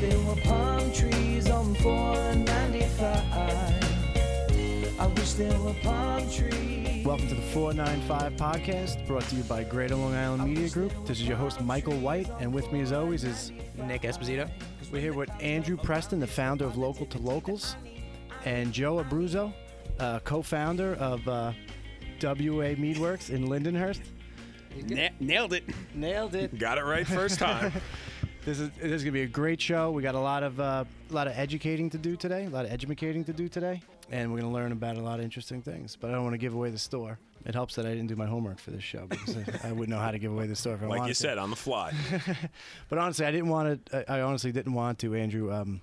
there were palm trees on 495. I wish there were palm trees. Welcome to the 495 podcast, brought to you by Greater Long Island Media Group. This is your host, Michael White, and with me, as always, is Nick Esposito. we're here with Andrew Preston, the founder of Local to Locals, and Joe Abruzzo, uh, co-founder of uh, WA Meadwerks in Lindenhurst. Na- nailed it. Nailed it. Got it right first time. This is this is gonna be a great show. We got a lot of uh, a lot of educating to do today, a lot of educating to do today, and we're gonna learn about a lot of interesting things. But I don't want to give away the store. It helps that I didn't do my homework for this show because I wouldn't know how to give away the store if I like wanted you to. said, on the fly. But honestly, I didn't want to. I I honestly didn't want to, Andrew, um,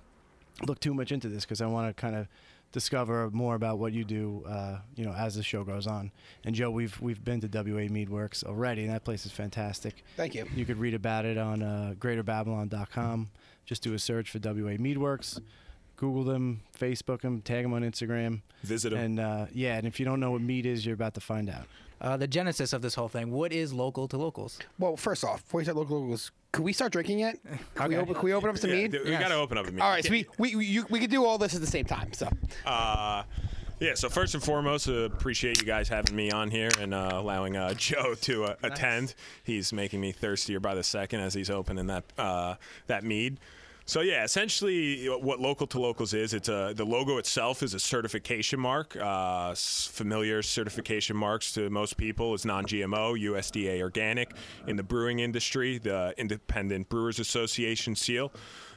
look too much into this because I want to kind of discover more about what you do, uh, you know, as the show goes on. And Joe, we've we've been to WA Meadwerks already, and that place is fantastic. Thank you. You could read about it on uh, GreaterBabylon.com. Just do a search for WA Meadwerks. Google them, Facebook them, tag them on Instagram, Visit them. and uh, yeah. And if you don't know what mead is, you're about to find out. Uh, the genesis of this whole thing. What is local to locals? Well, first off, before we start local locals, could we start drinking yet? Can, we, open, can we open up some yeah, mead? th- we Yes. got to open up a mead. All right, so we we we, you, we could do all this at the same time. So Uh, yeah, so first and foremost, uh, appreciate you guys having me on here and uh, allowing uh, Joe to uh, attend. He's making me thirstier by the second as he's opening that uh, that mead. So yeah, essentially, what local to locals is, it's a the logo itself is a certification mark. Uh, familiar certification marks to most people is non-GMO, USDA organic. In the brewing industry, the Independent Brewers Association seal.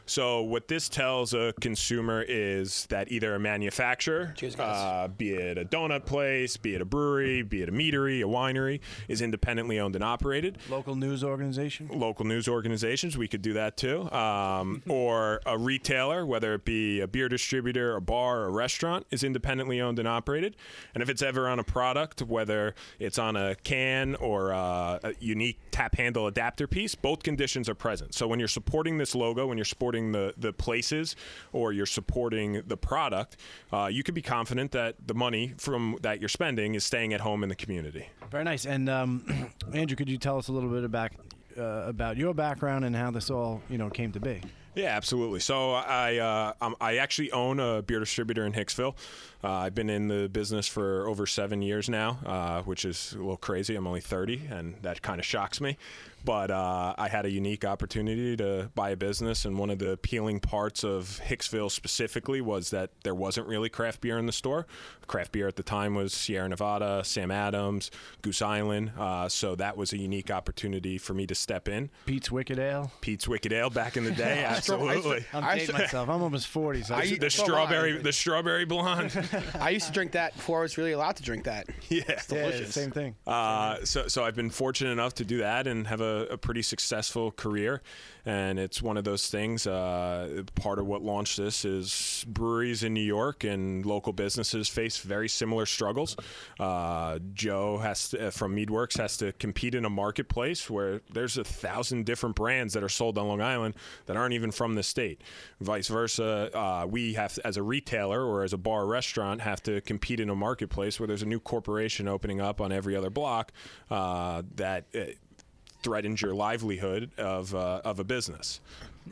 So what this tells a consumer is that either a manufacturer, Cheers, uh, be it a donut place, be it a brewery, be it a meadery, a winery, is independently owned and operated. Local news organization. Local news organizations, we could do that too. Um, or a retailer, whether it be a beer distributor, a bar, or a restaurant, is independently owned and operated. And if it's ever on a product, whether it's on a can or uh, a unique tap handle adapter piece, both conditions are present. So when you're supporting this logo, when you're supporting the, the places, or you're supporting the product, uh, you can be confident that the money from that you're spending is staying at home in the community. Very nice. And um, Andrew, could you tell us a little bit about uh, about your background and how this all you know came to be? Yeah, absolutely. So I uh, um, I actually own a beer distributor in Hicksville. Uh, I've been in the business for over seven years now, uh, which is a little crazy. I'm only 30, and that kind of shocks me. But uh, I had a unique opportunity to buy a business, and one of the appealing parts of Hicksville specifically was that there wasn't really craft beer in the store. Craft beer at the time was Sierra Nevada, Sam Adams, Goose Island. Uh, so that was a unique opportunity for me to step in. Pete's Wicked Ale. Pete's Wicked Ale back in the day, absolutely. I'm I dating myself. I'm almost 40, so I- the so strawberry, I. the strawberry blonde. I used to drink that before I was really allowed to drink that. yeah. yeah, delicious. same thing. Uh, so, so I've been fortunate enough to do that and have a, a pretty successful career. And it's one of those things. Uh, part of what launched this is breweries in New York and local businesses face very similar struggles. Uh, Joe has to, uh, from Meadwerks has to compete in a marketplace where there's a thousand different brands that are sold on Long Island that aren't even from the state. Vice versa, uh, we have as a retailer or as a bar or restaurant have to compete in a marketplace where there's a new corporation opening up on every other block uh, that. Threatens your livelihood of, uh, of a business.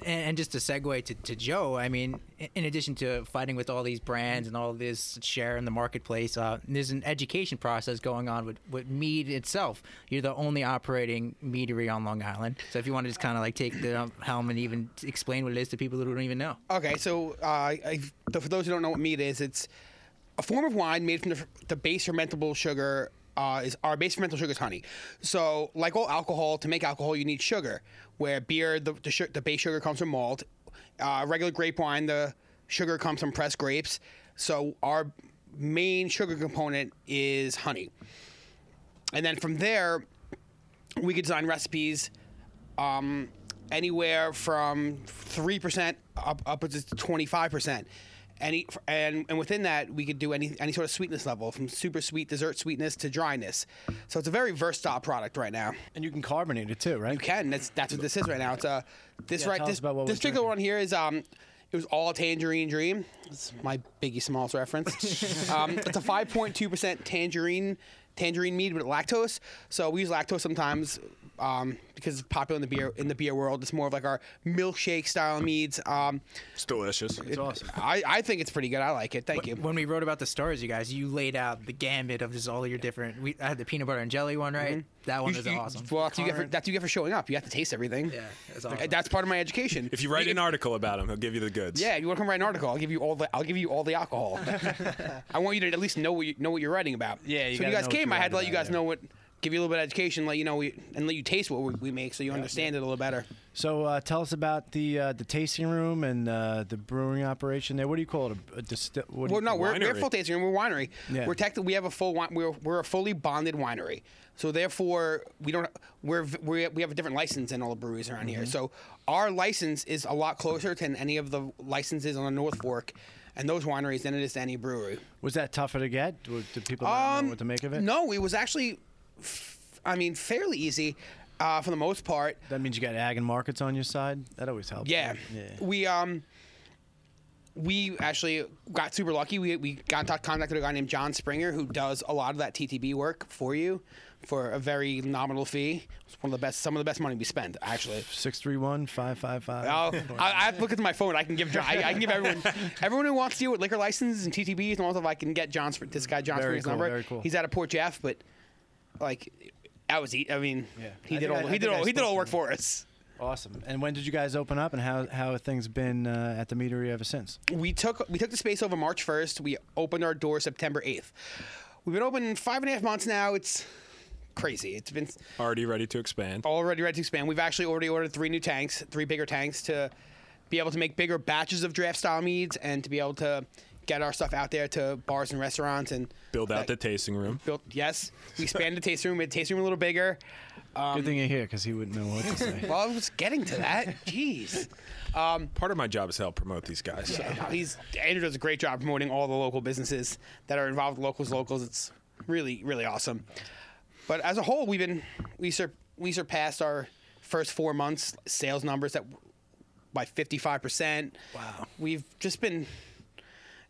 And, and just to segue to, to Joe, I mean, in addition to fighting with all these brands and all this share in the marketplace, uh, there's an education process going on with, with mead itself. You're the only operating meadery on Long Island. So if you want to just kind of like take the helm and even explain what it is to people who don't even know. Okay, so uh, I, for those who don't know what mead is, it's a form of wine made from the, the base fermentable sugar. Uh, is our base fermentable sugar is honey. So, like all alcohol, to make alcohol, you need sugar. Where beer, the the, the base sugar comes from malt. Uh, regular grape wine, the sugar comes from pressed grapes. So, our main sugar component is honey. And then from there, we could design recipes um, anywhere from three percent up upwards to twenty five percent. Any and and within that we could do any any sort of sweetness level from super sweet dessert sweetness to dryness. So it's a very versatile product right now. And you can carbonate it too, right? You can. That's that's what this is right now. It's a this Yeah, right this this particular one here is um it was all Tangerine Dream. It's my Biggie Smalls reference. um, it's a 5.2% tangerine tangerine mead with lactose. So we use lactose sometimes um, because it's popular in the beer in the beer world. It's more of like our milkshake style meads. Um, It's delicious. It's awesome. I, I think it's pretty good. I like it. Thank you. When we wrote about the stars, you guys, you laid out the gambit of just all your different. We I had the peanut butter and jelly one, right? That one You- was you- awesome. Well, that's what, you get for, that's you get for showing up. You have to taste everything. Yeah, that's awesome. That's part of my education. If you write an article about him, he'll give you the goods. Yeah, if you want to come write an article, I'll give you all the I'll give you all the alcohol. I want you to at least know what you know what you're writing about. Yeah, you so when you guys know came, I had to let you guys about, know what, give you a little bit of education, let you know we, and let you taste what we, we make, so you understand it a little better. So uh, tell us about the uh, the tasting room and uh, the brewing operation there. What do you call it? A, a disti- what Well, no, we're, we're Winery. full tasting room. We're a winery. Yeah. We're technically we have a full wine. We're we're a fully bonded winery. So therefore, we don't we're, we we have a different license than all the breweries around Mm-hmm. here. So our license is a lot closer than any of the licenses on the North Fork, and those wineries than it is to any brewery. Was that tougher to get? Do, do people not know what to make of it? Um, No, it was actually, f- I mean, fairly easy uh, for the most part. That means you got ag and markets on your side. That always helps. Yeah. right? Yeah. We um we actually got super lucky. We we got in touch- contacted a guy named John Springer who does a lot of that TTB work for you for a very nominal fee. It's one of the best some of the best money we spend actually. Six three one five five five. I'll, I, I have to look at my phone. I can give John, I, I can give everyone everyone who wants to deal with liquor licenses and TTBs and all stuff. I can get John Spr- this guy John Very Springer's cool, number. very cool. He's out of Port Jeff, but like I was I mean Yeah. he I did think I- all I he did think I all he did all work for us. Awesome. And when did you guys open up, and how how have things been uh, at the meadery ever since? we took we took the space over March 1st. We opened our door September 8th. We've been open five and a half months now. It's crazy. It's been Already ready to expand. already ready to expand. We've actually already ordered three new tanks, three bigger tanks to be able to make bigger batches of draft style meads and to be able to get our stuff out there to bars and restaurants and Build out that- the tasting room. built. Yes, we expanded the tasting room. Made the tasting room a little bigger. Um, Good thing you're here, because he wouldn't know what to say. Well, I was getting to that. Jeez. Um, part of my job is to help promote these guys. so. No, he's Andrew does a great job promoting all the local businesses that are involved with locals. Locals, it's really really awesome. But as a whole, we've been we sur- we surpassed our first four months sales numbers that by fifty five percent. Wow. We've just been.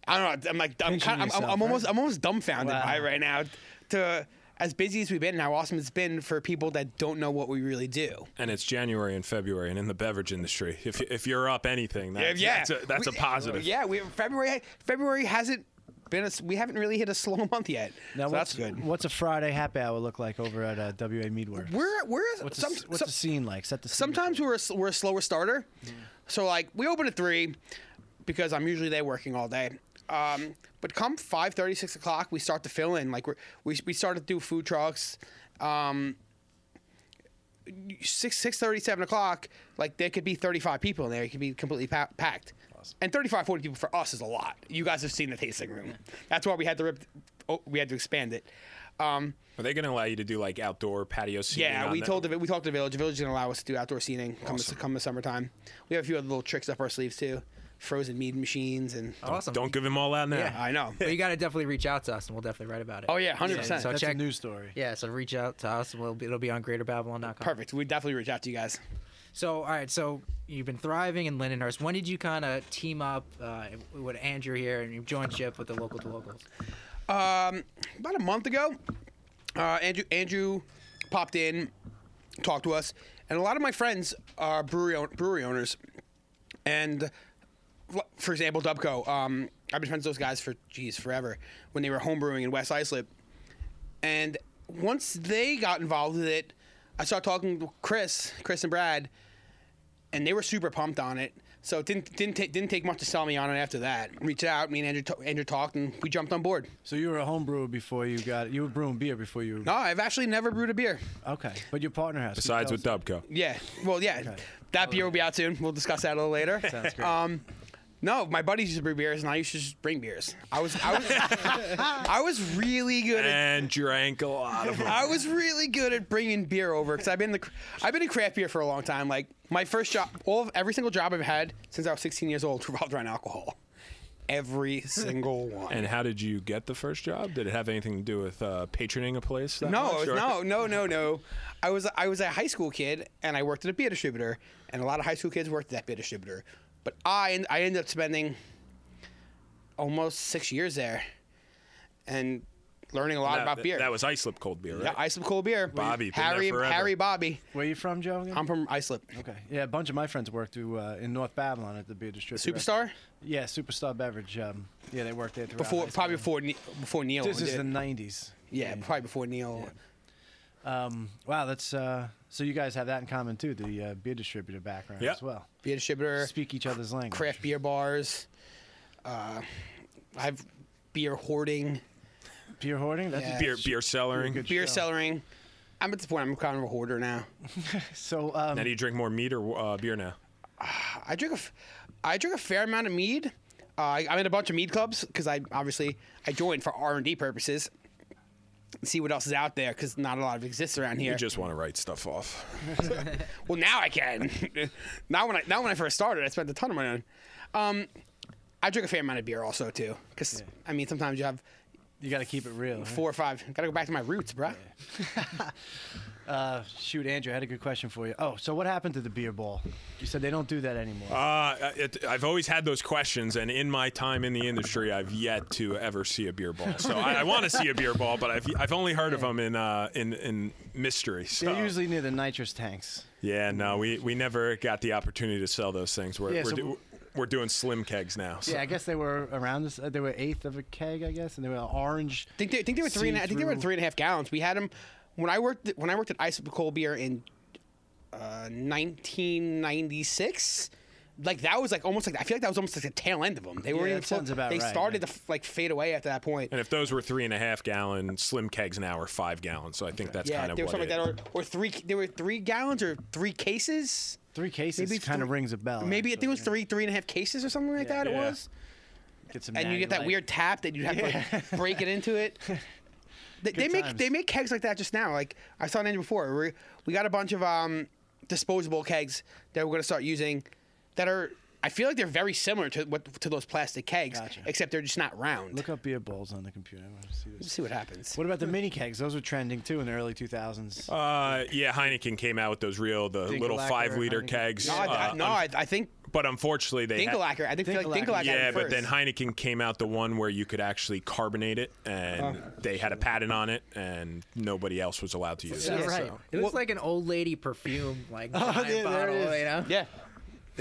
I don't know. I'm like I'm, kind of, I'm, I'm almost? I'm almost dumbfounded Wow. by it right now. To as busy as we've been and how awesome it's been for people that don't know what we really do. And it's January and February, and in the beverage industry, if if you're up anything, that's, yeah, that's, a, that's a positive. Yeah, we February February hasn't been a, we haven't really hit a slow month yet. Now, so what's, that's good. What's a Friday happy hour look like over at uh, WA Meadwerks? We're we're what's some, the, what's some- the scene like? Set the scene sometimes we're a, we're a slower starter. So like we open at three because I'm usually there working all day. Um, but come 5:30, 6 o'clock, we start to fill in. Like we're, we we start to do food trucks. Um, six six thirty seven o'clock like there could be 35 people in there. It could be completely pa- packed. And 35 40 people for us is a lot. You guys have seen the tasting room. That's why we had to rip oh, we had to expand it. Um, Are they going to allow you to do like outdoor patio seating? yeah we told the we talked to the village. The village is going to allow us to do outdoor seating come the, come the summertime. We have a few other little tricks up our sleeves too frozen mead machines and awesome. Don't give them all out now. Yeah. i know But you got to definitely reach out to us, and we'll definitely write about it. oh yeah 100% Yeah, so That's check- a news story. Yeah, so reach out to us, and we'll be, it'll be on GreaterBabylon.com. perfect we definitely reach out to you guys So, all right, so you've been thriving in Lindenhurst. When did you kind of team up uh, with Andrew here and you joined ship with the local to locals? Um, about a month ago, uh, Andrew Andrew popped in, talked to us, and a lot of my friends are brewery brewery owners, and l- for example, Dubco. Um, I've been friends with those guys for geez forever when they were homebrewing in West Islip, and once they got involved with it, I started talking to Chris, Chris and Brad, and they were super pumped on it. So it didn't didn't take didn't take much to sell me on it after that. Reached out, me and Andrew, t- Andrew talked, and we jumped on board. So you were a home brewer before you got you were brewing beer before you. No, I've actually never brewed a beer. Okay, but your partner has. Besides with Dubco. Yeah. Well, yeah. That beer will be out soon. We'll discuss that a little later. Sounds great. Um, no, my buddies used to brew beers, and I used to just bring beers. I was, I was, I was really good at. And drank a lot of them. I was really good at bringing beer over because I've been the, I've been in craft beer for a long time. Like my first job, all of every single job I've had since I was 16 years old revolved around alcohol. Every single one. And how did you get the first job? Did it have anything to do with uh, patroning a place? that No, much, or- no, no, no, no. I was I was a high school kid, and I worked at a beer distributor, and a lot of high school kids worked at that beer distributor. But I I ended up spending almost six years there, and learning a lot that, about beer. That was Islip cold beer, right? yeah, Islip cold beer. Bobby, been Harry. Harry, Bobby. Where are you from, Joe? Again? I'm from Islip. okay. Yeah, a bunch of my friends worked through uh, in North Babylon at the beer distributor. Superstar Yeah, Superstar Beverage. Um, yeah, they worked there throughout before, high probably before Ne- before Neil. This is did the '90s. yeah, probably before Neil. Um, wow, that's uh, so you guys have that in common too, the uh, beer distributor background Yeah. as well. Beer distributor, Speak each other's language. craft beer bars. Uh, I have beer hoarding, Beer hoarding. That's Yeah. beer beer cellaring. good beer show. cellaring. I'm at the point I'm kind of a hoarder now. So um, Now, do you drink more meat or uh, beer now? I drink a, f- I drink a fair amount of mead. Uh, I- I'm in a bunch of mead clubs because I obviously I joined for R and D purposes. See what else is out there because not a lot of exists around here. You just want to write stuff off. well, now I can. now when I now when I first started, I spent a ton of money on. Um, I drink a fair amount of beer also too because I mean sometimes you have you got to keep it real. huh? four or five. Got to go back to my roots, bruh. Uh, shoot, Andrew, I had a good question for you. Oh, so what happened to the beer ball? You said they don't do that anymore. Uh, it, I've always had those questions, and in my time in the industry, I've yet to ever see a beer ball. So I, I want to see a beer ball, but I've, I've only heard of them in uh, in in mystery. So. They're usually near the nitrous tanks. yeah, no, we, we never got the opportunity to sell those things. We're Yeah, we're, so- do, we're doing slim kegs now. So. Yeah, I guess they were around this. Uh, they were eighth of a keg, I guess, and they were orange. I think they, I think they were three. And, a- I think they were three and a half gallons. We had them when I worked when I worked at Ice Cold Beer in uh, 1996. Like that was like almost like I feel like that was almost like the tail end of them. They Yeah, weren't that even full- sounds about They right, started yeah. to like fade away after that point. And if those were three and a half gallon, slim kegs now are five gallons. So I think that's yeah, kind of there was what something it, like that, or, or three. There were three gallons or three cases. Three cases Maybe kind of rings a bell. Maybe I think it was three, three and a half cases or something like that. It was. Get some and you get that weird tap that you have to like, break it into it. They, they make times. they make kegs like that just now. Like I saw Ninja before. We we got a bunch of um, disposable kegs that we're gonna start using that are. I feel like they're very similar to what to those plastic kegs, Gotcha. except they're just not round. Look up beer bowls on the computer. I want to see Let's see what happens. What about the mini kegs? Those were trending too in the early 2000s. Uh, yeah, Heineken came out with those real, the little five liter Heineken. kegs. no, I, I, Uh, no, I, I think but unfortunately, they had- Dinkelacker. I think Dinkelacker. Dinkelacker. Yeah, it but then. Heineken came out the one where you could actually carbonate it, and they had a patent on it, and nobody else was allowed to use Yeah, it. right. so. It looks Well- like an old lady perfume, like Oh, yeah, bottle, you know? yeah,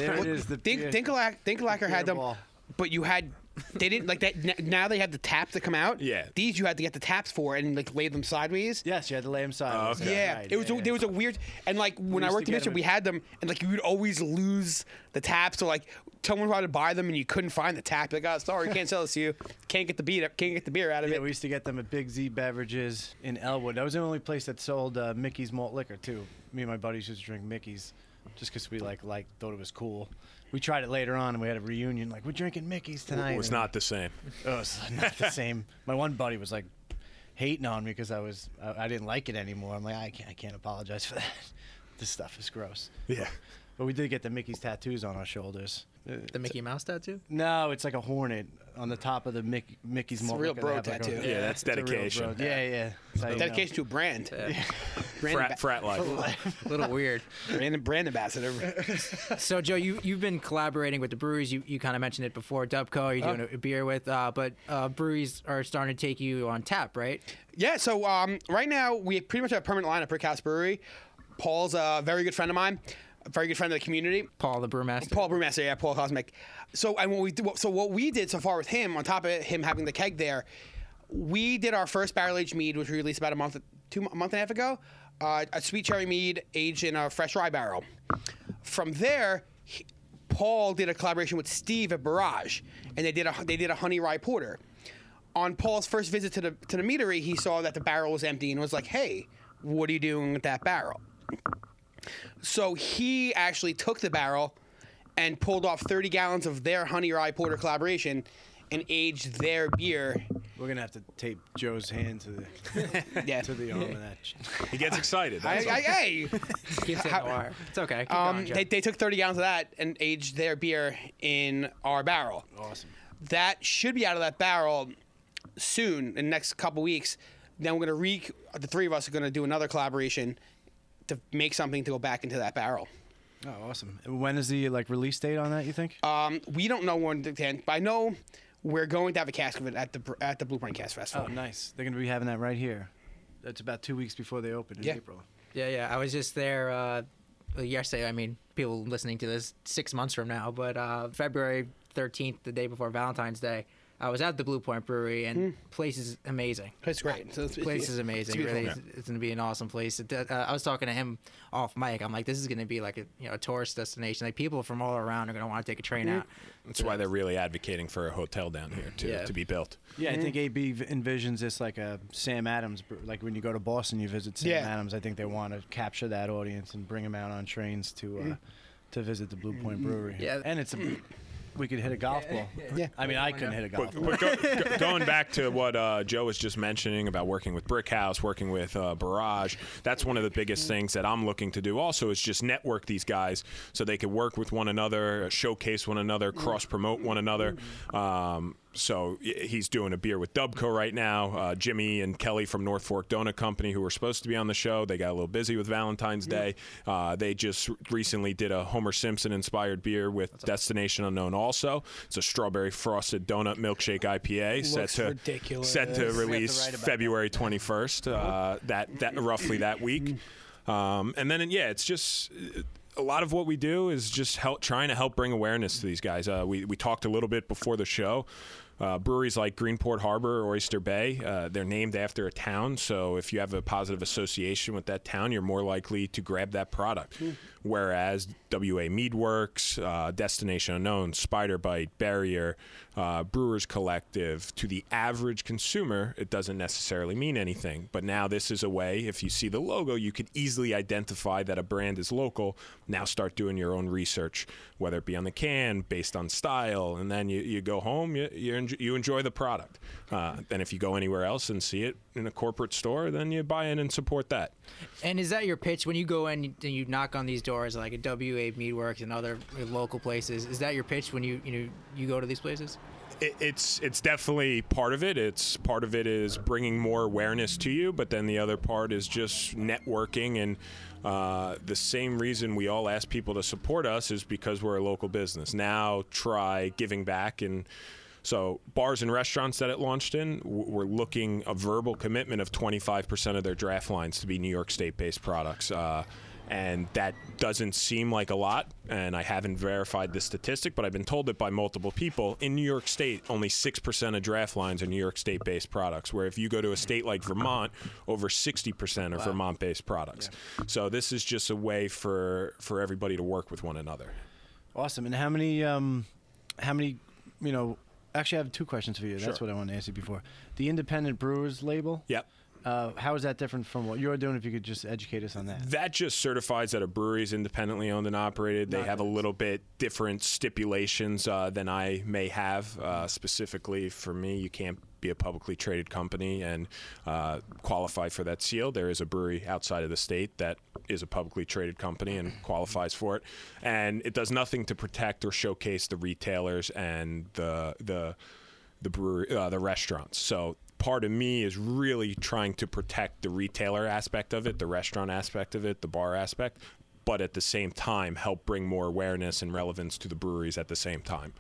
There it is. The Dink, beer- Dinkelack, Dinkelacker beer had them, ball. but you had they didn't like that. n- Now they have the taps that come out. Yeah. these you had to get the taps for and like lay them sideways. Yes, you had to lay them sideways. okay. Yeah, right, it was yeah, a, there was a weird and like when I worked in get Michigan, we had them and like you would always lose the taps. So like someone tried to buy them and you couldn't find the tap. Like, oh, sorry, can't sell this to you. Can't get the beat. Can't get the beer out of Yeah, it. we used to get them at Big Z Beverages in Elwood. That was the only place that sold uh, Mickey's malt liquor too. Me and my buddies used to drink Mickey's, just because we like like thought it was cool. We tried it later on, and we had a reunion. Like we're drinking Mickey's tonight. It was not the same. Oh, it was not the same. My one buddy was like hating on me because I was I, I didn't like it anymore. I'm like I can't I can't apologize for that. This stuff is gross. Yeah. But we did get the Mickey's tattoos on our shoulders. Uh, The Mickey Mouse tattoo? No, it's like a hornet on the top of the Mickey, Mickey's It's a real bro They like a- tattoo. Yeah, that's it's a real dedication. bro- Yeah, yeah. That's how you know. Dedication to a brand. brand, Frat, amba- frat life. A little weird. brand, brand ambassador. So, Joe, you you've been collaborating with the breweries. You you kind of mentioned it before. Dubco, you're doing a, a beer with, uh, but uh, breweries are starting to take you on tap, right? Yeah, so um, right now we pretty much have a permanent line at Brickhouse Brewery. Paul's a very good friend of mine, a very good friend of the community. Paul, the brewmaster. Paul Brewmaster, yeah, Paul Komsic. So and what we did, so what we did so far with him, on top of him having the keg there, we did our first barrel aged mead, which we released about a month, two a month and a half ago. Uh, a sweet cherry mead aged in a fresh rye barrel. From there, he- Paul did a collaboration with Steve at Barrage, and they did a they did a honey rye porter. On Paul's first visit to the to the meadery, he saw that the barrel was empty and was like, "Hey, what are you doing with that barrel?" So he actually took the barrel and pulled off 30 gallons of their honey rye porter collaboration and aged their beer. We're gonna have to tape Joe's hand to the Yeah. to the arm of that. He gets excited. I, That's. I, hey, Keeps it in the wire. It's okay. Keep um, going, Joe. they, they took 30 gallons of that and aged their beer in our barrel. Awesome. That should be out of that barrel soon in the next couple weeks. Then we're gonna re the three of us are gonna do another collaboration to make something to go back into that barrel. Oh, awesome. When is the like release date on that? You think? Um, we don't know when to end, but I know we're going to have a cask of it at the br- at the Blue Point Cask Festival. Oh, nice. They're going to be having that right here. That's about two weeks before they open in Yeah. April. Yeah, yeah. I was just there uh, yesterday. I mean, people listening to this six months from now, but uh, February 13th, the day before Valentine's Day, I was at the Blue Point Brewery, and hmm. place is amazing. Uh, it's great. So it's, Place is amazing. beautiful. really, it's, it's going to be an awesome place. It, uh, I was talking to him off mic. I'm like, this is going to be like a you know a tourist destination. Like people from all around are going to want to take a train hmm. out. That's why they're really advocating for a hotel down here to, Yeah. to be built. Yeah, I hmm. think AB envisions this like a Sam Adams, like when you go to Boston, you visit Sam Yeah. Adams. I think they want to capture that audience and bring them out on trains to uh, to visit the Blue Point mm-hmm. Brewery. Yeah. and it's a we could hit a golf ball. Yeah. I mean, I couldn't hit a golf But, ball. but go, go- going back to what uh, Joe was just mentioning about working with Brickhouse, working with uh, Barrage, that's one of the biggest things that I'm looking to do. Also, is just network these guys so they can work with one another, showcase one another, cross promote one another. Um, so he's doing a beer with Dubco right now. Uh, Jimmy and Kelly from North Fork Donut Company, who were supposed to be on the show, they got a little busy with Valentine's Day. Uh, they just recently did a Homer Simpson inspired beer with Destination Unknown. Also, it's a strawberry frosted donut milkshake IPA set to ridiculous. set to release February 21st. Uh, that that roughly that week. Um, and then yeah, it's just a lot of what we do is just help trying to help bring awareness to these guys. Uh, we we talked a little bit before the show. Uh, breweries like Greenport Harbor or Oyster Bay, uh, they're named after a town. So if you have a positive association with that town, you're more likely to grab that product. Whereas WA Meadwerks, uh, Destination Unknown, Spider Bite, Barrier, uh, Brewers Collective, to the average consumer, it doesn't necessarily mean anything. But now this is a way, if you see the logo, you could easily identify that a brand is local. Now start doing your own research, whether it be on the can, based on style, and then you, you go home, you, you, enjoy, you enjoy the product. Uh, then if you go anywhere else and see it in a corporate store, then you buy in and support that. And is that your pitch when you go in and you knock on these doors like a WA Meadwerks and other local places? Is that your pitch when you you know you go to these places? it, it's it's definitely part of it. It's part of it is bringing more awareness to you, but then the other part is just networking and. Uh, the same reason we all ask people to support us is because we're a local business. Now try giving back and so bars and restaurants that it launched in, were looking a verbal commitment of 25% of their draft lines to be New York State-based products. Uh, and that doesn't seem like a lot, and I haven't verified the statistic, but I've been told it by multiple people. In New York State, only 6% of draft lines are New York State based products, where if you go to a state like Vermont, over 60% are Vermont based products. So this is just a way for, for everybody to work with one another. Awesome. And how many, um, how many, you know, actually, I have two questions for you. That's what I wanted to ask you before. The independent brewers label. Yep. Uh, how is that different from what you're doing? If you could just educate us on that. That just certifies that a brewery is independently owned and operated. They Not have a little bit different stipulations uh, than I may have. Uh, specifically for me, you can't be a publicly traded company and uh, qualify for that seal. There is a brewery outside of the state that is a publicly traded company and qualifies for it, and it does nothing to protect or showcase the retailers and the the the brewery, uh, the restaurants. So part of me is really trying to protect the retailer aspect of it, the restaurant aspect of it, the bar aspect, but at the same time help bring more awareness and relevance to the breweries at the same time.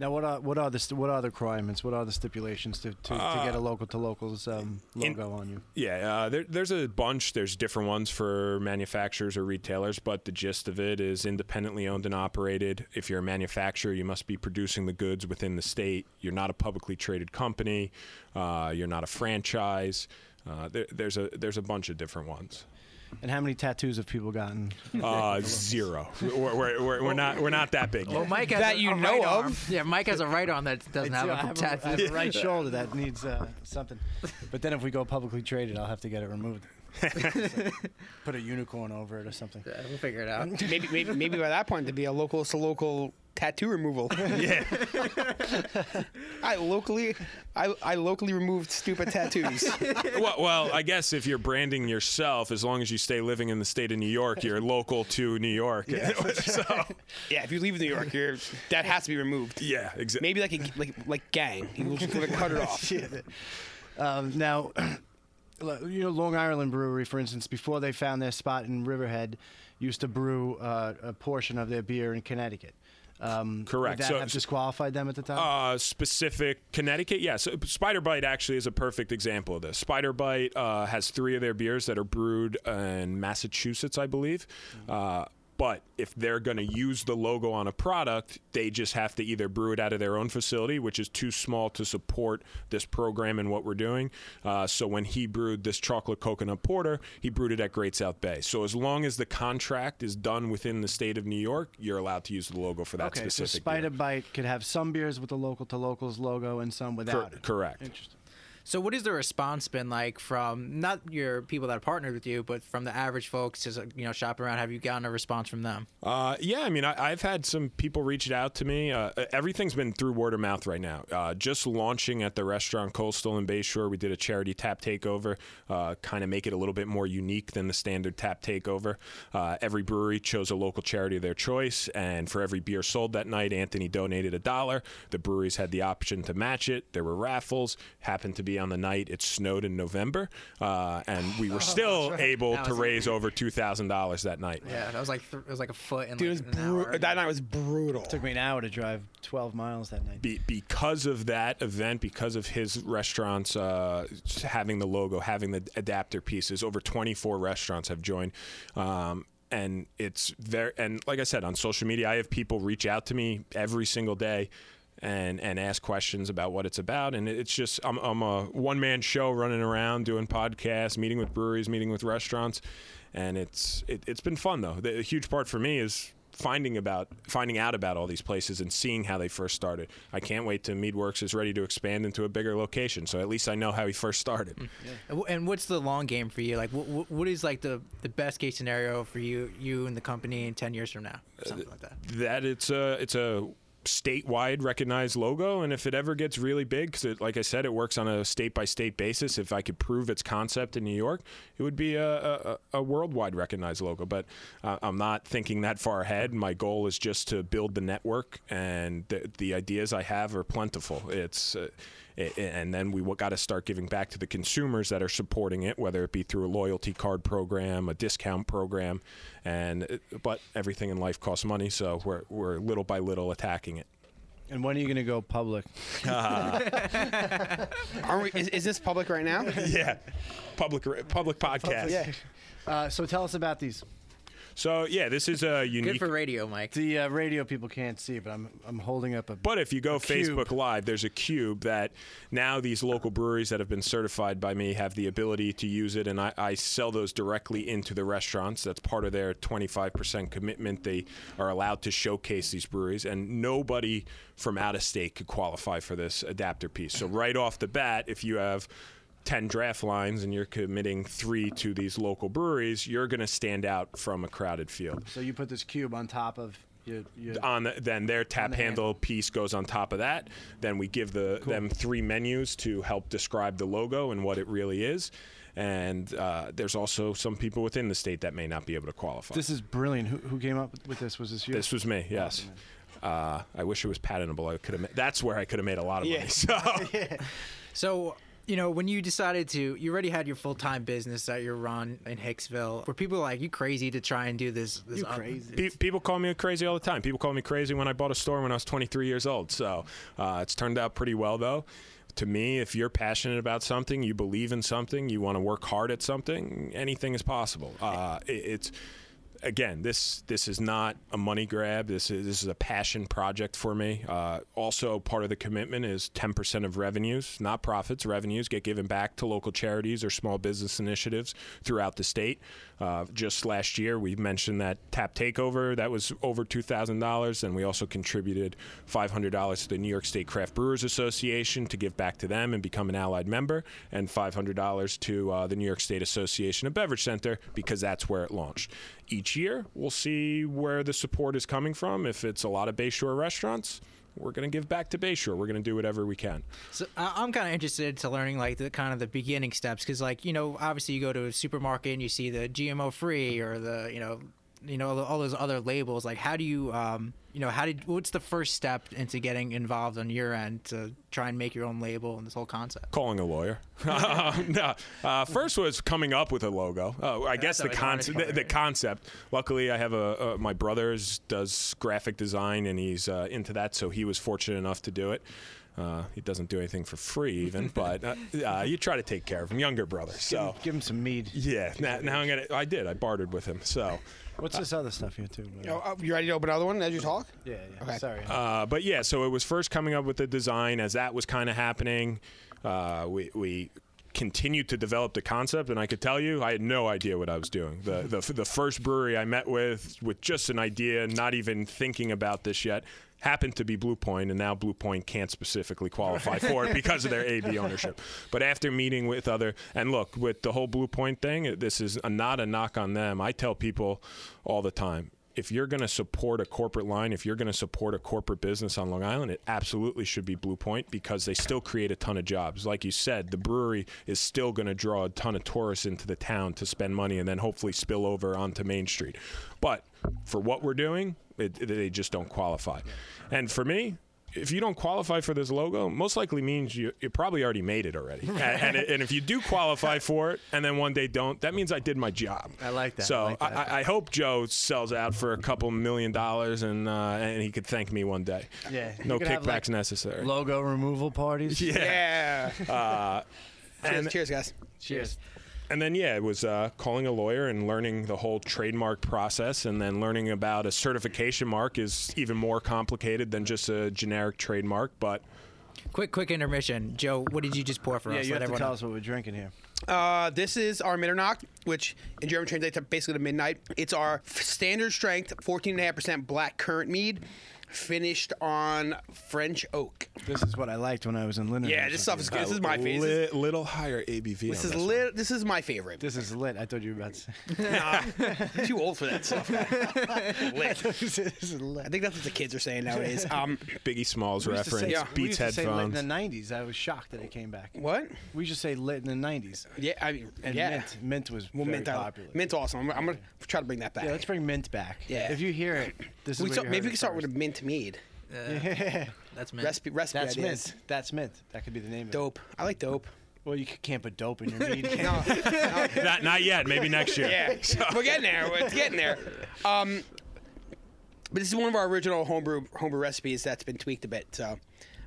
Now, what are what are the what are the requirements? What are the stipulations to, to, to get a local to locals um, in- logo on you? Yeah, uh, there, there's a bunch. There's different ones for manufacturers or retailers, but the gist of it is independently owned and operated. If you're a manufacturer, you must be producing the goods within the state. You're not a publicly traded company. Uh, you're not a franchise. Uh, there, there's a there's a bunch of different ones. And how many tattoos have people gotten? Uh, zero. We're, we're, we're, we're not we're not that big. Well, Mike has That a, you a know right of. arm. Yeah, Mike has a right arm that doesn't have I a have, a, I tattoo. have a right shoulder that needs uh, something. But then if we go publicly traded, I'll have to get it removed. Put a unicorn over it or something. Yeah, we'll figure it out. maybe, maybe maybe by that point to be a local to local tattoo removal. yeah. I locally I, I locally removed stupid tattoos. Well, well, I guess if you're branding yourself, as long as you stay living in the state of New York, you're local to New York. so, yeah, if you leave New York, you're that has to be removed. yeah, exactly. Maybe like a like like gang. You just gonna cut it off. Um, now, you know, Long Island Brewery, for instance, before they found their spot in Riverhead, used to brew uh, a portion of their beer in Connecticut. Um, Correct. Would that So- have disqualified them at the time? Uh, specific Connecticut, yes. Spider Bite actually is a perfect example of this. Spider Bite uh, has three of their beers that are brewed in Massachusetts, I believe. Uh, but if they're going to use the logo on a product, they just have to either brew it out of their own facility, which is too small to support this program and what we're doing. Uh, so when he brewed this chocolate coconut porter, he brewed it at Great South Bay. So as long as the contract is done within the state of New York, you're allowed to use the logo for that specific okay, so specific. beer. Spider Bite could have some beers with the local to locals logo and some without it. correct. Interesting. So, what has the response been like from not your people that partnered with you, but from the average folks just you know shopping around? Have you gotten a response from them? Uh, yeah, I mean, I, I've had some people reach out to me. Uh, everything's been through word of mouth right now. Uh, just launching at the restaurant Coastal in Bayshore, we did a charity tap takeover, uh, kind of make it a little bit more unique than the standard tap takeover. Uh, every brewery chose a local charity of their choice, and for every beer sold that night, Anthony donated a dollar. The breweries had the option to match it. There were raffles. Happened to be on the night it snowed in November, uh, and we were still able That to raise over two thousand dollars that night. Yeah, that was like th- it was like a foot in Dude, it like was an bru- hour. that night was brutal. It Took me an hour to drive 12 miles that night. be, because of that event, because of his restaurants uh, having the logo, having the adapter pieces, over 24 restaurants have joined. Um, and it's very, and like I said, on social media, I have people reach out to me every single day and, and ask questions about what it's about. And it's just, I'm, I'm a one man show running around doing podcasts, meeting with breweries, meeting with restaurants. And it's, it, it's been fun though. The huge part for me is finding about finding out about all these places and seeing how they first started. I can't wait to Meadwerks is ready to expand into a bigger location. So at least I know how he first started. Mm, and And what's the long game for you? Like, what, what is like the, the best case scenario for you, you and the company in ten years from now, or something uh, like that? That it's a it's a statewide recognized logo and if it ever gets really big because like i said it works on a state by state basis. If i could prove its concept in new york it would be a, a, a worldwide recognized logo. But uh, i'm not thinking that far ahead. My goal is just to build the network and the, the ideas i have are plentiful. It's uh, and then we got to start giving back to the consumers that are supporting it, whether it be through a loyalty card program, a discount program, and but everything in life costs money, so we're we're little by little attacking it. And when are you going to go public? Are we, is, is this public right now? yeah, public public podcast. Yeah. Uh, so tell us about these. So yeah, this is a unique. Good unique. for radio, Mike. The uh, radio people can't see, but I'm I'm holding up a. But if you go cube. Facebook Live, there's a cube that now these local breweries that have been certified by me have the ability to use it, and I, I sell those directly into the restaurants. That's part of their 25% commitment. They are allowed to showcase these breweries, and nobody from out of state could qualify for this adapter piece. So right off the bat, if you have 10 draft lines and you're committing three to these local breweries, you're going to stand out from a crowded field So you put this cube on top of your. your on the, then their tap the handle, handle. piece goes on top of that. Then we give the them three menus to help describe the logo and what it really is. And uh, there's also some people within the state that may not be able to qualify. this is brilliant. Who, who came up with this? Was this you? This was me, yes. Uh, I wish it was patentable. I could have. That's where I could have made a lot of Yeah. money. So So, you know, when you decided to, you already had your full time business that you run in Hicksville. Were people like, you crazy to try and do this? this you up- crazy. Pe- people call me crazy all the time. People call me crazy when I bought a store when I was 23 years old. So uh, it's turned out pretty well, though. To me, if you're passionate about something, you believe in something, you want to work hard at something, anything is possible. Uh, it, it's again, this this is not a money grab. This is this is a passion project for me. Uh, also, part of the commitment is 10% of revenues, not profits, revenues get given back to local charities or small business initiatives throughout the state. Uh, just last year, we mentioned that tap takeover that was over two thousand dollars, and we also contributed five hundred dollars to the New York State Craft Brewers Association to give back to them and become an allied member, and five hundred dollars to uh, the New York State Association of Beverage Center because that's where it launched. Each year, we'll see where the support is coming from. If it's a lot of Bayshore restaurants. We're going to give back to Bayshore. We're going to do whatever we can. So I'm kind of interested to learning like the kind of the beginning steps because like you know obviously you go to a supermarket and you see the GMO free or the you know you know all those other labels, like how do you um, you know how did what's the first step into getting involved on your end to try and make your own label and this whole concept? calling a lawyer. no, uh, first was coming up with a logo. Oh, I guess the concept. The, the concept. Luckily, I have a, a my brother's does graphic design and he's uh, into that, so he was fortunate enough to do it. Uh, he doesn't do anything for free, even, but uh, uh, you try to take care of him. Younger brother, so Give him some mead. yeah. Now, now I'm gonna. I did. I bartered with him. So, What's this other stuff here too? Oh, uh, you ready to open another one as you talk? yeah, yeah. Okay. Sorry. uh, but yeah, so it was first coming up with the design as that was kind of happening. Uh, we we continued to develop the concept, and I could tell you, I had no idea what I was doing. The the the first brewery I met with with just an idea, not even thinking about this yet. Happened to be Blue Point, and now Blue Point can't specifically qualify for it because of their AB ownership. But after meeting with other, and look, with the whole Blue Point thing, this is a, not a knock on them. I tell people all the time, if you're going to support a corporate line, if you're going to support a corporate business on Long Island, it absolutely should be Blue Point because they still create a ton of jobs. Like you said, the brewery is still going to draw a ton of tourists into the town to spend money and then hopefully spill over onto Main Street. But for what we're doing, it, it- they just don't qualify. And for me, if you don't qualify for this logo, most likely means you, you probably already made it already. and, and, and if you do qualify for it, and then one day don't, that means I did my job. I like that. I So like that. I, I hope Joe sells out for a couple million dollars, and uh, and he could thank me one day. Yeah, no you have, kickbacks like, necessary. Logo removal parties. Yeah. Uh, cheers, and- cheers, guys. Cheers. And then yeah, it was uh, calling a lawyer and learning the whole trademark process, and then learning about a certification mark is even more complicated than just a generic trademark. But Quick, quick intermission. Joe, what did you just pour for Yeah, us? you Let have to tell know. us what we're drinking here. Uh, this is our Mitternacht, which in German translates to basically to midnight. It's our standard strength, 14.5% black currant mead, finished on French oak. This is what I liked when I was in Lindenhurst. Yeah, this stuff is good. This is my favorite. Li- little higher ABV. This on is one. lit. This is my favorite. This is lit. I thought you were about to say. Nah, too old for that stuff. lit. this is lit. I think that's what the kids are saying nowadays. Um, Biggie Smalls We reference. say, we Beats used to say lit headphones. in the '90s. I was shocked that it came back. what? We just say lit in the '90s. Yeah, I mean, And yeah. mint, mint was Well, very mint, I- popular. mint's awesome. I'm, I'm gonna try to bring that back. Yeah, let's bring mint back. Yeah. If you hear it, this is We where start- you maybe we can start with a mint mead. Yeah. That's mint. Recipe, recipe That's ideas. mint. That's mint. That could be the name. Of. Dope. I like dope. Well, you c- can't put dope in your mead. No, no, not, not yet. Maybe next year. yeah, we're getting there. We're getting there. Um, but this is one of our original homebrew homebrew recipes that's been tweaked a bit. So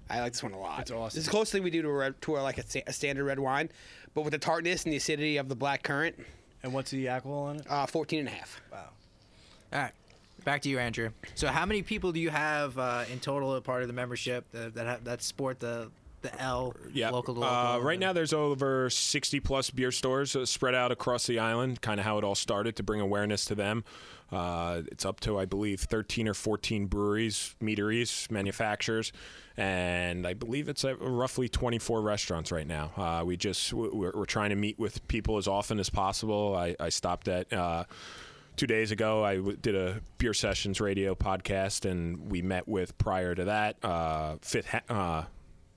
I like this one a lot. It's awesome. This is closely we do to a, red, to a, like a, sta- a standard red wine, but with the tartness and the acidity of the black currant, and what's the alcohol on it? uh, 14 and a half. Wow. All right. Back to you, Andrew. So, how many people do you have uh, in total a part of the membership that that, ha- that sport the the L Yeah. local to Uh, local? right now, there's over 60 plus beer stores uh, spread out across the island. Kind of how it all started to bring awareness to them. Uh, it's up to, I believe, 13 or 14 breweries, meaderies, manufacturers, and I believe it's at roughly 24 restaurants right now. Uh, we just we're, we're trying to meet with people as often as possible. I, I stopped at. Two days ago i w- did a beer sessions radio podcast and we met with prior to that uh, fifth ha- uh,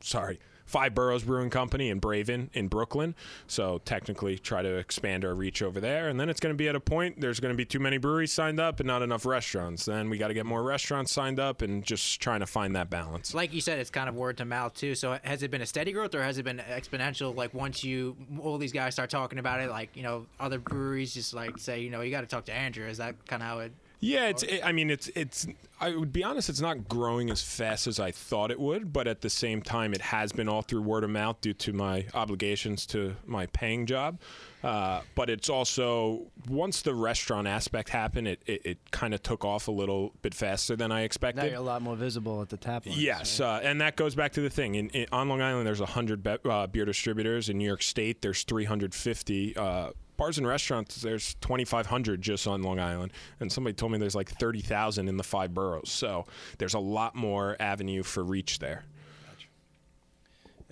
sorry five boroughs brewing company in braven in brooklyn so technically try to expand our reach over there and then it's going to be at a point there's going to be too many breweries signed up and not enough restaurants then we got to get more restaurants signed up and just trying to find that balance like you said, it's kind of word to mouth too. So, has it been a steady growth or has it been exponential? Like once you all these guys start talking about it, like you know, other breweries just like say, you know, you got to talk to Andrew. Is that kind of how it? Yeah, it's. It, I mean, it's. It's. I would be honest. It's not growing as fast as I thought it would, but at the same time, it has been all through word of mouth due to my obligations to my paying job. Uh, but it's also once the restaurant aspect happened, it it, it kind of took off a little bit faster than I Now expected. you're a lot more visible at the tap line. Yes, uh, and that goes back to the thing. In, in, on Long Island, there's 100 be- uh, beer distributors. In New York State, there's 350. Bars and restaurants, there's 2,500 just on Long Island. And somebody told me there's like 30,000 in the five boroughs. So there's a lot more avenue for reach there.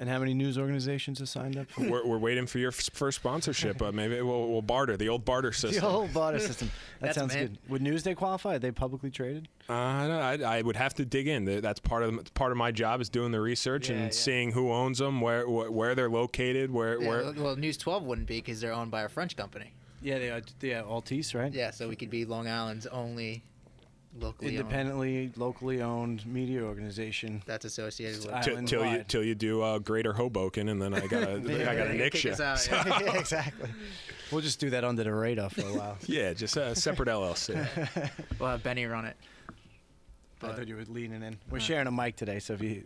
And how many news organizations have signed up? We're, we're waiting for your f- first sponsorship. Uh, maybe we'll, we'll barter, the old barter system. the old barter system. That sounds mint. good. Would Newsday qualify? Are they publicly traded? Uh, I, I would have to dig in. That's part of the, part of my job is doing the research Yeah, and yeah. seeing who owns them, where wh- where they're located, where Yeah, where well, well, News 12 wouldn't be because they're owned by a French company. Yeah, they are. Yeah, Altice, right? Yeah, so we could be Long Island's only locally owned Independently, locally owned media organization. that's associated with. I- Till, till you till you do uh, Greater Hoboken, and then I gotta I gotta Kick nix you. us out, So, yeah. yeah, exactly. We'll just do that under the radar for a while. yeah, just a separate LLC. We'll have Benny run it. I thought you were leaning in. We're sharing a mic today, so if you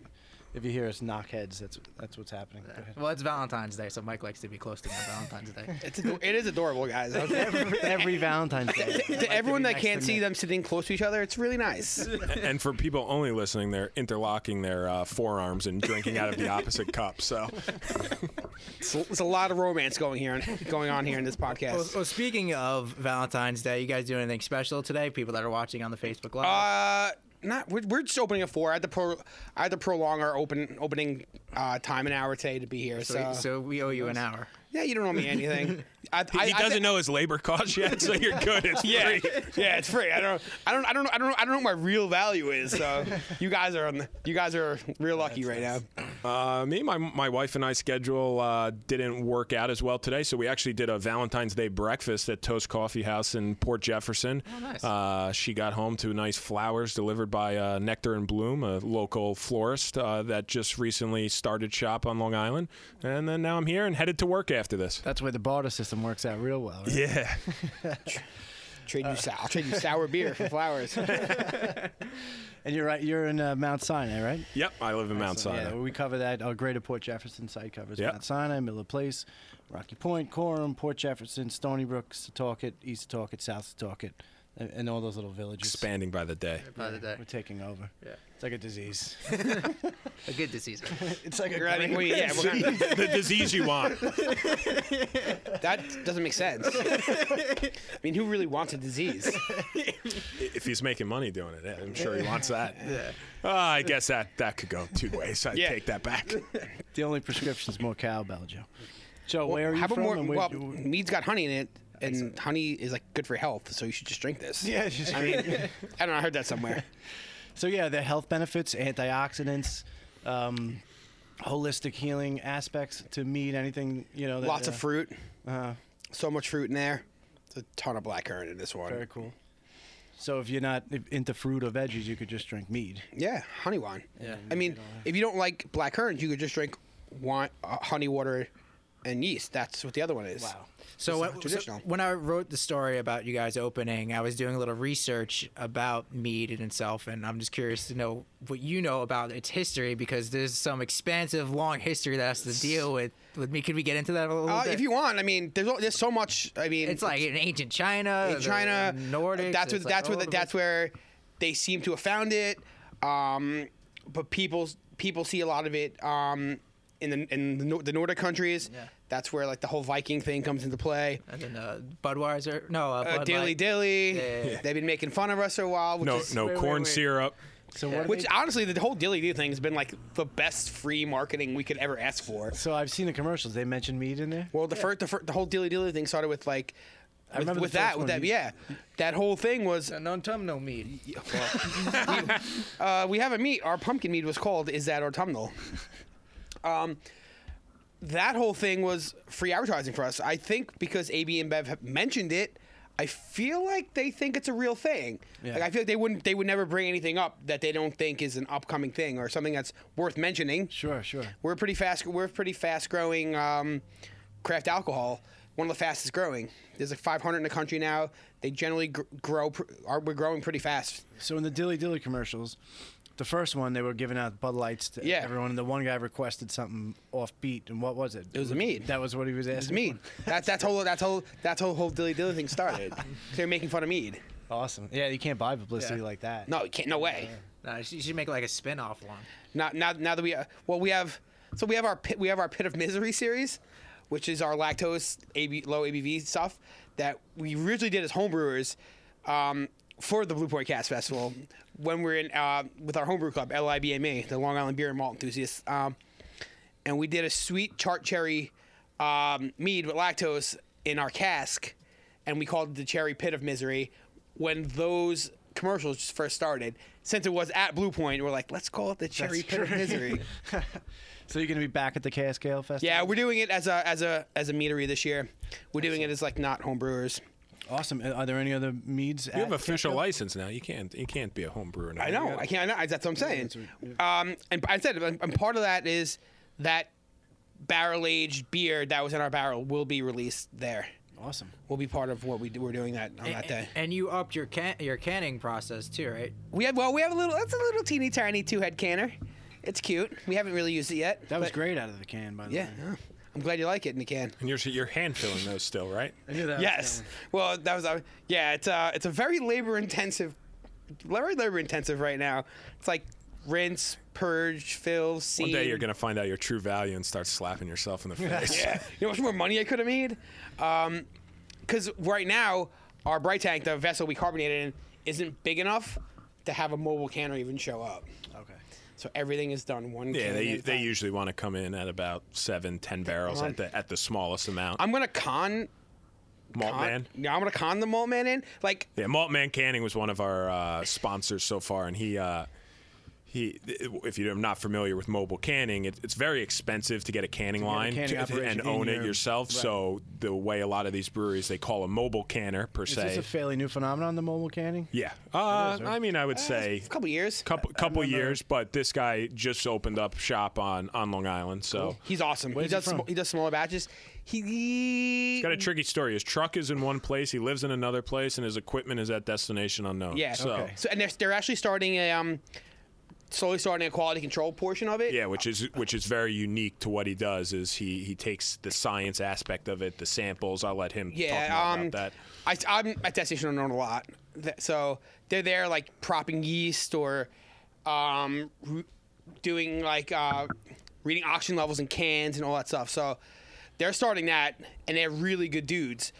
if you hear us knock heads, that's that's what's happening. Go. Well, it's Valentine's Day, so Mike likes to be close to me on Valentine's Day. It's ado- it is adorable, guys. every, every Valentine's Day. to everyone be that next can't to see Nick. them sitting close to each other, it's really nice. and for people only listening, they're interlocking their uh, forearms and drinking out of the opposite cup. So It's, it's a lot of romance going here, going on here in this podcast. Well, well, speaking of Valentine's Day, you guys do anything special today? People that are watching on the Facebook Live. Uh, not we're, we're just opening at four. I had to pro, I had to prolong our open opening uh, time an hour today to be here. So, so, so we owe you an hour. yeah, you don't owe me anything. I, I, he I doesn't thi- know his labor cost yet, so you're good. It's Yeah, free. yeah, it's free. I don't, I don't, I don't, I don't, I don't know what my real value is. So you guys are on, the, you guys are real lucky right now. Uh, me, my my wife and I schedule uh, didn't work out as well today, so we actually did a Valentine's Day breakfast at Toast Coffee House in Port Jefferson. Oh, nice. Uh, she got home to nice flowers delivered by uh, Nectar and Bloom, a local florist uh, that just recently started shop on Long Island, and then now I'm here and headed to work after this. That's where the barter system works out real well. Right? Yeah. Trade you, sou- I'll trade you sour beer for flowers. And you're right. You're in uh, Mount Sinai, right? Yep, I live in Mount So, Sinai. Yeah, we cover that. Our Greater Port Jefferson site covers Yep. Mount Sinai, Miller Place, Rocky Point, Coram, Port Jefferson, Stony Brook, Setauket, East Setauket, South Setauket, and, and all those little villages. Expanding by the day. By the day. We're taking over. Yeah. It's like a disease. A good disease. it's like a We're great- we- yeah, we're gonna, the disease you want. that doesn't make sense. I mean, who really wants a disease? if he's making money doing it, I'm sure he wants that. Yeah. Ah, I guess that that could go two ways. I Yeah. take that back. The only prescription is more cowbell, Joe. Joe, where are you How from? more? and where- Well, mead's got honey in it, and honey is like good for health, so you should just drink this. yeah, it's just- I mean, I don't know. I heard that somewhere. So yeah, the health benefits, antioxidants, um, holistic healing aspects to mead. Anything you know. That, Lots uh, of fruit. Uh, So much fruit in there. It's a ton of blackcurrant in this one. very cool. So if you're not into fruit or veggies, you could just drink mead. Yeah, honey wine. Yeah. I mean, if you don't like blackcurrant, you could just drink wine, uh, honey water, and yeast. That's what the other one is. Wow. So when, so traditional. when I wrote the story about you guys opening, I was doing a little research about mead in itself, and I'm just curious to know what you know about its history because there's some expansive, long history that has to deal with with me. Could we get into that a little Uh, bit? if you want, I mean, there's there's so much. I mean, it's like in ancient China, in China, Nordics. That's like that's where the, that's where they seem to have found it. Um, but people people see a lot of it um, in the in the, Nor- the Nordic countries. Yeah. That's where like the whole Viking thing comes into play. And then uh, Budweiser, no, uh, Uh, Bud dilly Light. dilly. Yeah, yeah, yeah. They've been making fun of us for a while. Which No, is, no wait, corn wait. syrup. So Yeah. what? Which honestly, the whole dilly dilly thing has been like the best free marketing we could ever ask for. so I've seen the commercials. They mentioned mead in there. Well, the first, the, fir- the whole dilly dilly thing started with like, I with, remember with that, with one. that, yeah, that whole thing was. Uh, no tum, no mead. Uh, we have a mead. Our pumpkin mead was called "Is That Autumnal." Um, that whole thing was free advertising for us. I think because AB InBev have mentioned it, I feel like they think it's a real thing. Yeah. Like I feel like they wouldn't, they would never bring anything up that they don't think is an upcoming thing or something that's worth mentioning. Sure, sure. We're pretty fast. We're pretty fast growing um, craft alcohol. One of the fastest growing. There's like 500 in the country now. They generally gr- grow. Pr- are we're growing pretty fast. So in the Dilly Dilly commercials, the first one they were giving out Bud Lights to Yeah. everyone, and the one guy requested something offbeat. And what was it? It was a mead. That was what he was asking. It's mead. That's that's whole that's whole that's how the whole dilly dilly thing started. They're making fun of mead. Awesome. Yeah, you can't buy publicity Yeah. like that. No, you can't. No way. No, you should make like a spin-off one. Now now now that we uh, well we have so we have our pit, we have our pit of misery series, which is our lactose AB, low ABV stuff that we originally did as homebrewers um, for the Blue Point Cask Festival when we're in uh, with our homebrew club LIBME, the Long Island Beer and Malt Enthusiasts, um, and we did a sweet tart cherry um, mead with lactose in our cask, and we called it the Cherry Pit of Misery. When those commercials just first started. Since it was at Blue Point, we're like, let's call it the Cherry Pit of. Misery. So you're gonna be back at the Cask Ale Festival? yeah, we're doing it as a as a as a meadery this year. We're doing it as like not home brewers. Awesome. Are there any other meads? You have official license now. You can't you can't be a home brewer now. I know. gotta- I can't. I know. That's what I'm saying. that's Um, and I said, and and part of that is that barrel aged beer that was in our barrel will be released there. Awesome. We'll be part of what we do. We're doing that on that day. And you upped your can- your canning process too, right? We have well, we have a little. That's a little teeny tiny two head canner. It's cute. We haven't really used it yet. That was great out of the can, by the Yeah, way. yeah. I'm glad you like it in the can. And you're you're hand filling those still, right? I knew that. Yes. coming. Well, that was. Uh, yeah. It's uh, it's a very labor intensive, very labor intensive right now. It's like rinse, purge, fill, seam. One day you're gonna find out your true value and start slapping yourself in the face. Yeah. You know how much more money I could have made? Um, Because right now, our bright tank, the vessel we carbonated in, isn't big enough to have a mobile canner even show up. So everything is done one. Yeah, they they usually want to come in at about seven, ten barrels at the at the smallest amount. I'm gonna con. Malt con man. Yeah, I'm gonna con the malt man in. Like, Yeah, Malt Man Canning was one of our uh, sponsors so far, and he. Uh, he, if you're not familiar with mobile canning, it, it's very expensive to get a canning get a line canning to- and in own it yourself. right. So the way a lot of these breweries they call a mobile canner per Is se. this a fairly new phenomenon, the mobile canning? yeah, uh, is, right? I mean, I would say a couple years. couple couple years, but this guy just opened up shop on on Long Island, so He's awesome. Where's he he does. from? sm- he does smaller batches. He. got a tricky story. His truck is in one place, he lives in another place, and his equipment is at destination unknown. Yeah. So Okay. So and they're, they're actually starting a um, slowly starting a quality control portion of it. yeah, which is which is very unique to what he does. Is he he takes the science aspect of it, the samples. I'll let him Yeah, talk um, about that. I, I'm at Destination Unknown a lot. So they're there like propping yeast or um, doing like uh, reading oxygen levels in cans and all that stuff. So they're starting that, and they're really good dudes.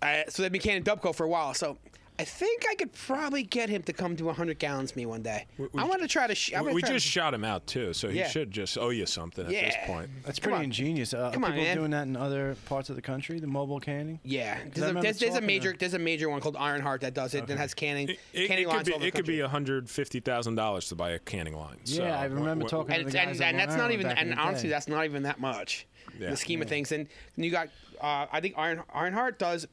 Uh, so they've been canning Dubco for a while. So I think I could probably get him to come to 100 gallons me one day. I want to try to. Sh- I'm We, gonna we try to- just shot him out too, so he Yeah. should just owe you something at this point. That's Come pretty on. ingenious. Uh, Come are on, people man. doing that in other parts of the country, the mobile canning? Yeah, there's a, there's, there's a talking to- major there's a major one called Ironheart that does it and has canning It, it- canning it lines could be all over the it could be hundred fifty thousand dollars to buy a canning line. So, Yeah, I remember wh- wh- talking- and, the and, guys and at that's not even and honestly that's not even that much in Yeah. the scheme of things and you got uh, i think Iron, ironheart does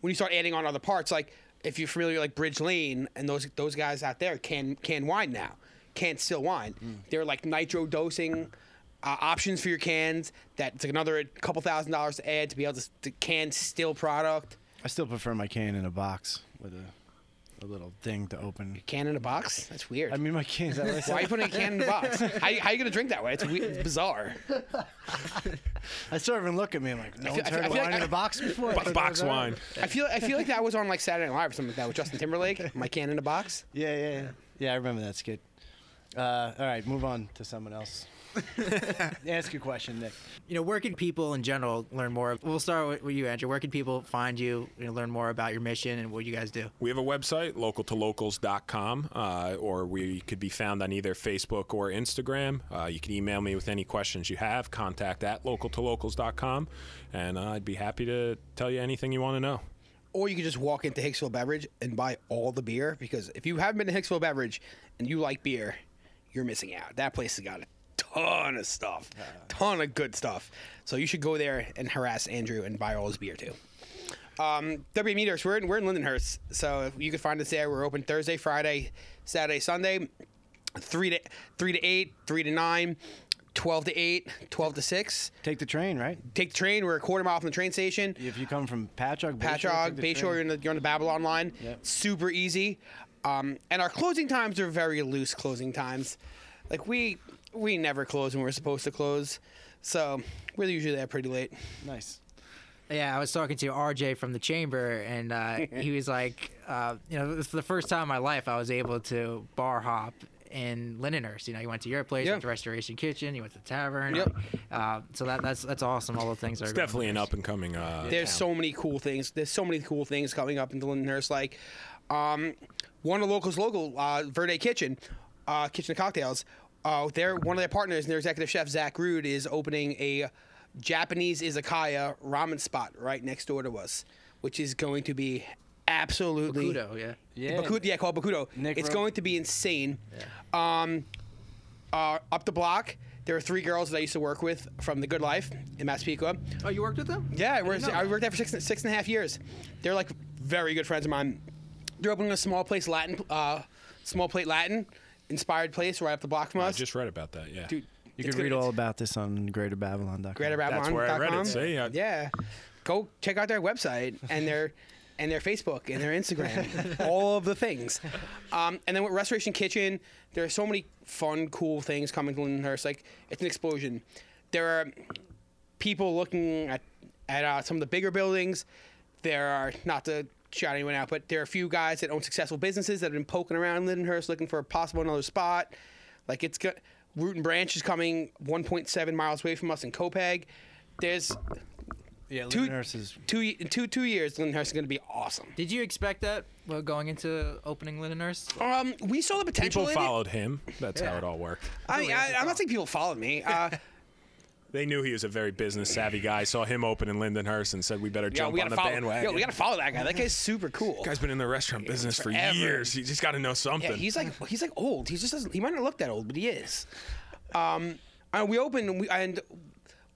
when you start adding on other parts like if you're familiar like bridge lane and those those guys out there can can wine now can't still wine Mm. they're like nitro dosing uh, options for your cans that it's like another couple thousand dollars to add to be able to, to can still product I still prefer my can in a box with a, a little thing to open. A can in a box that's weird I mean, my can. Is that what I said? why are you putting a can in a box? How, how you gonna drink that way? It's, weird, it's bizarre. I sort of even look at me. I'm like, no feel- one's I feel- heard of feel wine like in a box before. Bo- box was all right. wine. I feel I feel like that was on like Saturday Night Live or something like that with Justin Timberlake. My can in a box. Yeah, yeah, yeah. Yeah, I remember that skit. Uh, all right, move on to someone else. Ask your question, Nick. You know, where can people in general learn more? We'll start with, with you, Andrew. Where can people find you, you know, learn more about your mission and what you guys do? We have a website, localtolocals.com, uh, or we could be found on either Facebook or Instagram. Uh, you can email me with any questions you have, contact at localtolocals.com, and uh, I'd be happy to tell you anything you want to know. Or you could just walk into Hicksville Beverage and buy all the beer because if you haven't been to Hicksville Beverage and you like beer, you're missing out. That place has got a ton of stuff, ton of good stuff. So you should go there and harass Andrew and buy all his beer too. Um, W Meadwerks, we're in, we're in Lindenhurst, so if you can find us there. We're open Thursday, Friday, Saturday, Sunday, three to three to eight, three to nine, 12 to eight, 12 to six. Take the train, right? Take the train. We're a quarter mile from the train station. If you come from Patchogue, Bayshore, Patchogue, the Bayshore, you're, in the, you're on the Babylon line. Yep. Super easy. Um, and our closing times are very loose closing times. Like we we never close when we're supposed to close. So we're usually there pretty late. Nice. Yeah, I was talking to RJ from the chamber, and uh, he was like, uh, you know, for the first time in my life, I was able to bar hop in Lindenhurst. You know, you went to your place, Yeah. went to Restoration Kitchen, you went to the tavern. Yep. Uh, so that, that's that's awesome. All the things are It's going definitely an up and coming. Uh, There's town. so many cool things. There's so many cool things coming up in Lindenhurst. Like um, one of the locals, local uh, Verde Kitchen, uh, Kitchen of Cocktails. Uh, they're one of their partners, and their executive chef Zach Rude is opening a Japanese izakaya ramen spot right next door to us, which is going to be absolutely. Kudo, yeah. Yeah. Bakudo, yeah, called Bakudo. Nick it's wrote- going to be insane. Um, uh, up the block, there are three girls that I used to work with from The Good Life in Massapequa. Oh, you worked with them? Yeah, I worked, know I worked there for six, six and a half years. They're like very good friends of mine. They're opening a small place Latin, uh, small plate Latin inspired place right up the block from us. I us. just read about that. Yeah. Dude, You it's can read all about this on GreaterBabylon.com. GreaterBabylon.com. That's where I read it, see? I- yeah, go check out their website and their and their Facebook and their Instagram, all of the things. Um, and then with Restoration Kitchen, there are so many fun, cool things coming to Lindenhurst. Like it's an explosion. There are people looking at at uh, some of the bigger buildings. There are not to shout anyone out, but there are a few guys that own successful businesses that have been poking around Lindenhurst looking for a possible another spot. Like it's got Root and Branch is coming 1.7 miles away from us in Copiague. There's Yeah, Two- Lindenhurst is two in two two years. Lindenhurst is going to be awesome. Did you expect that well, going into opening Lindenhurst? Um, we saw the potential. People in it. followed him. That's how it all worked. I mean, I, I'm not saying people followed me. Uh, They knew he was a very business savvy guy. Saw him open in Lindenhurst and said, "We better jump we on the follow. bandwagon." Yo, we gotta follow that guy. That guy's super cool. Guy's been in the restaurant business for forever. years. He just got to know something. Yeah, he's like he's like old. He just doesn't. He might not look that old, but he is. Um, and we opened and we and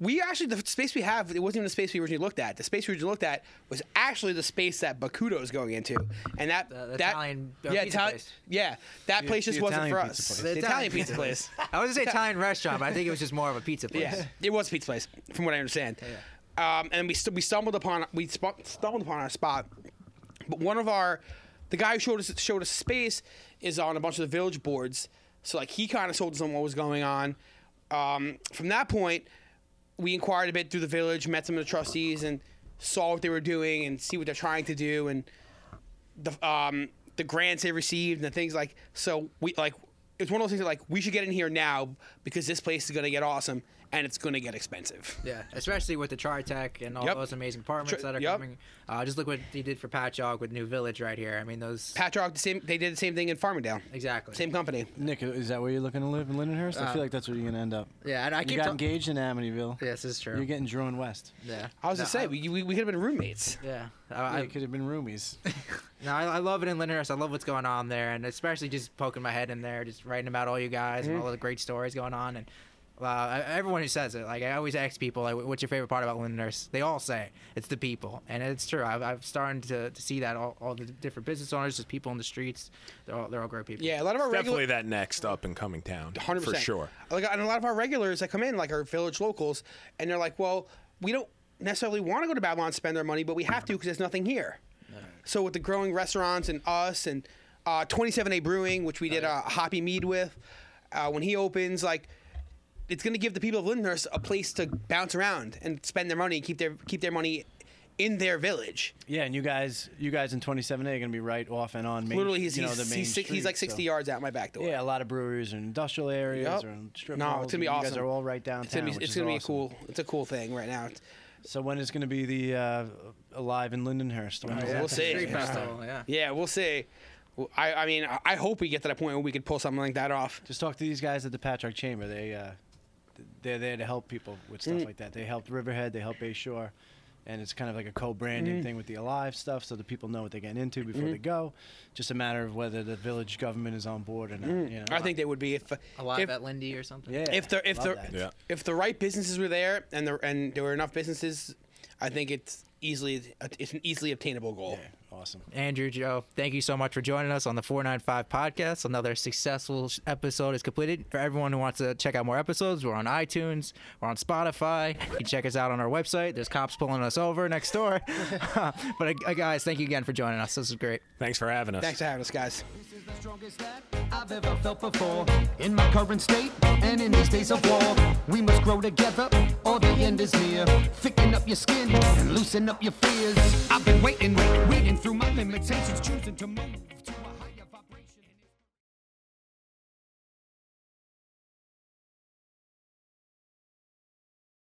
we actually the space we have. It wasn't even the space we originally looked at. The space we originally looked at was actually the space that Bakudo is going into, and that The- the that Italian, uh, yeah pizza Itali- place. yeah that place just wasn't for us. pizza place. The The Italian Italian pizza pizza place. I was gonna say Italian restaurant, but I think it was just more of a pizza place. Yeah, it was a pizza place, from what I understand. Um, and we st- we stumbled upon we sp- stumbled upon our spot, but one of our the guy who showed us showed us space is on a bunch of the village boards. So like he kind of told us on what was going on. Um, from that point, we inquired a bit through the village, met some of the trustees, and saw what they were doing and see what they're trying to do and the um, the grants they received and the things like. So we like it's one of those things that like we should get in here now because this place is gonna get awesome and it's gonna get expensive. Yeah, especially with the TriTec and all Yep. those amazing apartments Tri- that are yep. coming. Uh, just look what they did for Patchogue with New Village right here. I mean, those Patrick, the same. They did the same thing in Farmingdale. exactly. Same company. Nick. Is that where you're looking to live in Lindenhurst? I Uh, feel like that's where you're gonna end up. Yeah, and I You keep got ta- engaged in Amityville. Yes, this is true. You're getting drawn West. yeah, I was No, gonna say we, we, we could have been roommates. yeah, I, Yeah, I, could have been roomies. no, I, I love it in Lindenhurst. I love what's going on there, and especially just poking my head in there, just writing about all you guys Mm-hmm. and all the great stories going on. And uh, everyone who says it, like I always ask people, like, what's your favorite part about Lindenhurst? They all say it's the people, and it's true. I've, I've started to, to see that all, all the different business owners, just people in the streets. They're all they're all great people. Yeah, a lot of our Definitely that next up and coming town. hundred For sure. Like, and a lot of our regulars that come in, like our village locals, and they're like, "Well, we don't necessarily want to go to Babylon and spend our money, but we have to because there's nothing here." So with the growing restaurants and us and uh, 27A Brewing, which we did a hoppy mead with, uh, when he opens, like. It's going to give the people of Lindenhurst a place to bounce around and spend their money, keep their keep their money in their village. Yeah, and you guys, you guys in 27A are gonna be right off and on. Main, Literally, he's you know, he's, the main he's, six, he's like 60 so- yards out my back door. Yeah, a lot of breweries and industrial areas Yep. or in strip No, malls. it's gonna be and You guys awesome. are all right downtown. It's gonna be, it's gonna be awesome. cool. It's a cool thing right now. So when is gonna be the uh, alive in Lindenhurst? When is We'll see. Yeah. festival, yeah. Yeah, we'll see. I, I mean, I- I hope we get to that point where we could pull something like that off. Just talk to these guys at the Patchogue Chamber. They uh, they're there to help people with stuff Mm. like that. They helped Riverhead. They helped Bay Shore. And it's kind of like a co-branding Mm-hmm. thing with the Alive stuff, so the people know what they're getting into before they go. Just a matter of whether the village government is on board or not. You know? Mm. I think they would be if Alive if, at Lindy or something. Yeah. if the if the. Yeah. if the right businesses were there and there and there were enough businesses, I think it's easily it's an easily obtainable goal. Yeah, awesome. Andrew, Joe, thank you so much for joining us on the 495 podcast. Another successful episode is completed. For everyone who wants to check out more episodes, we're on iTunes, we're on Spotify. You can check us out on our website. There's cops pulling us over next door. but uh, guys, thank you again for joining us. This is great. Thanks for having us. Thanks for having us, guys. This is the strongest that I've ever felt before. In my current state and in these days of war, we must grow together or the end is near. Thicken up your skin and loosen up your fears. I've been waiting, waiting through my limitations, choosing to move.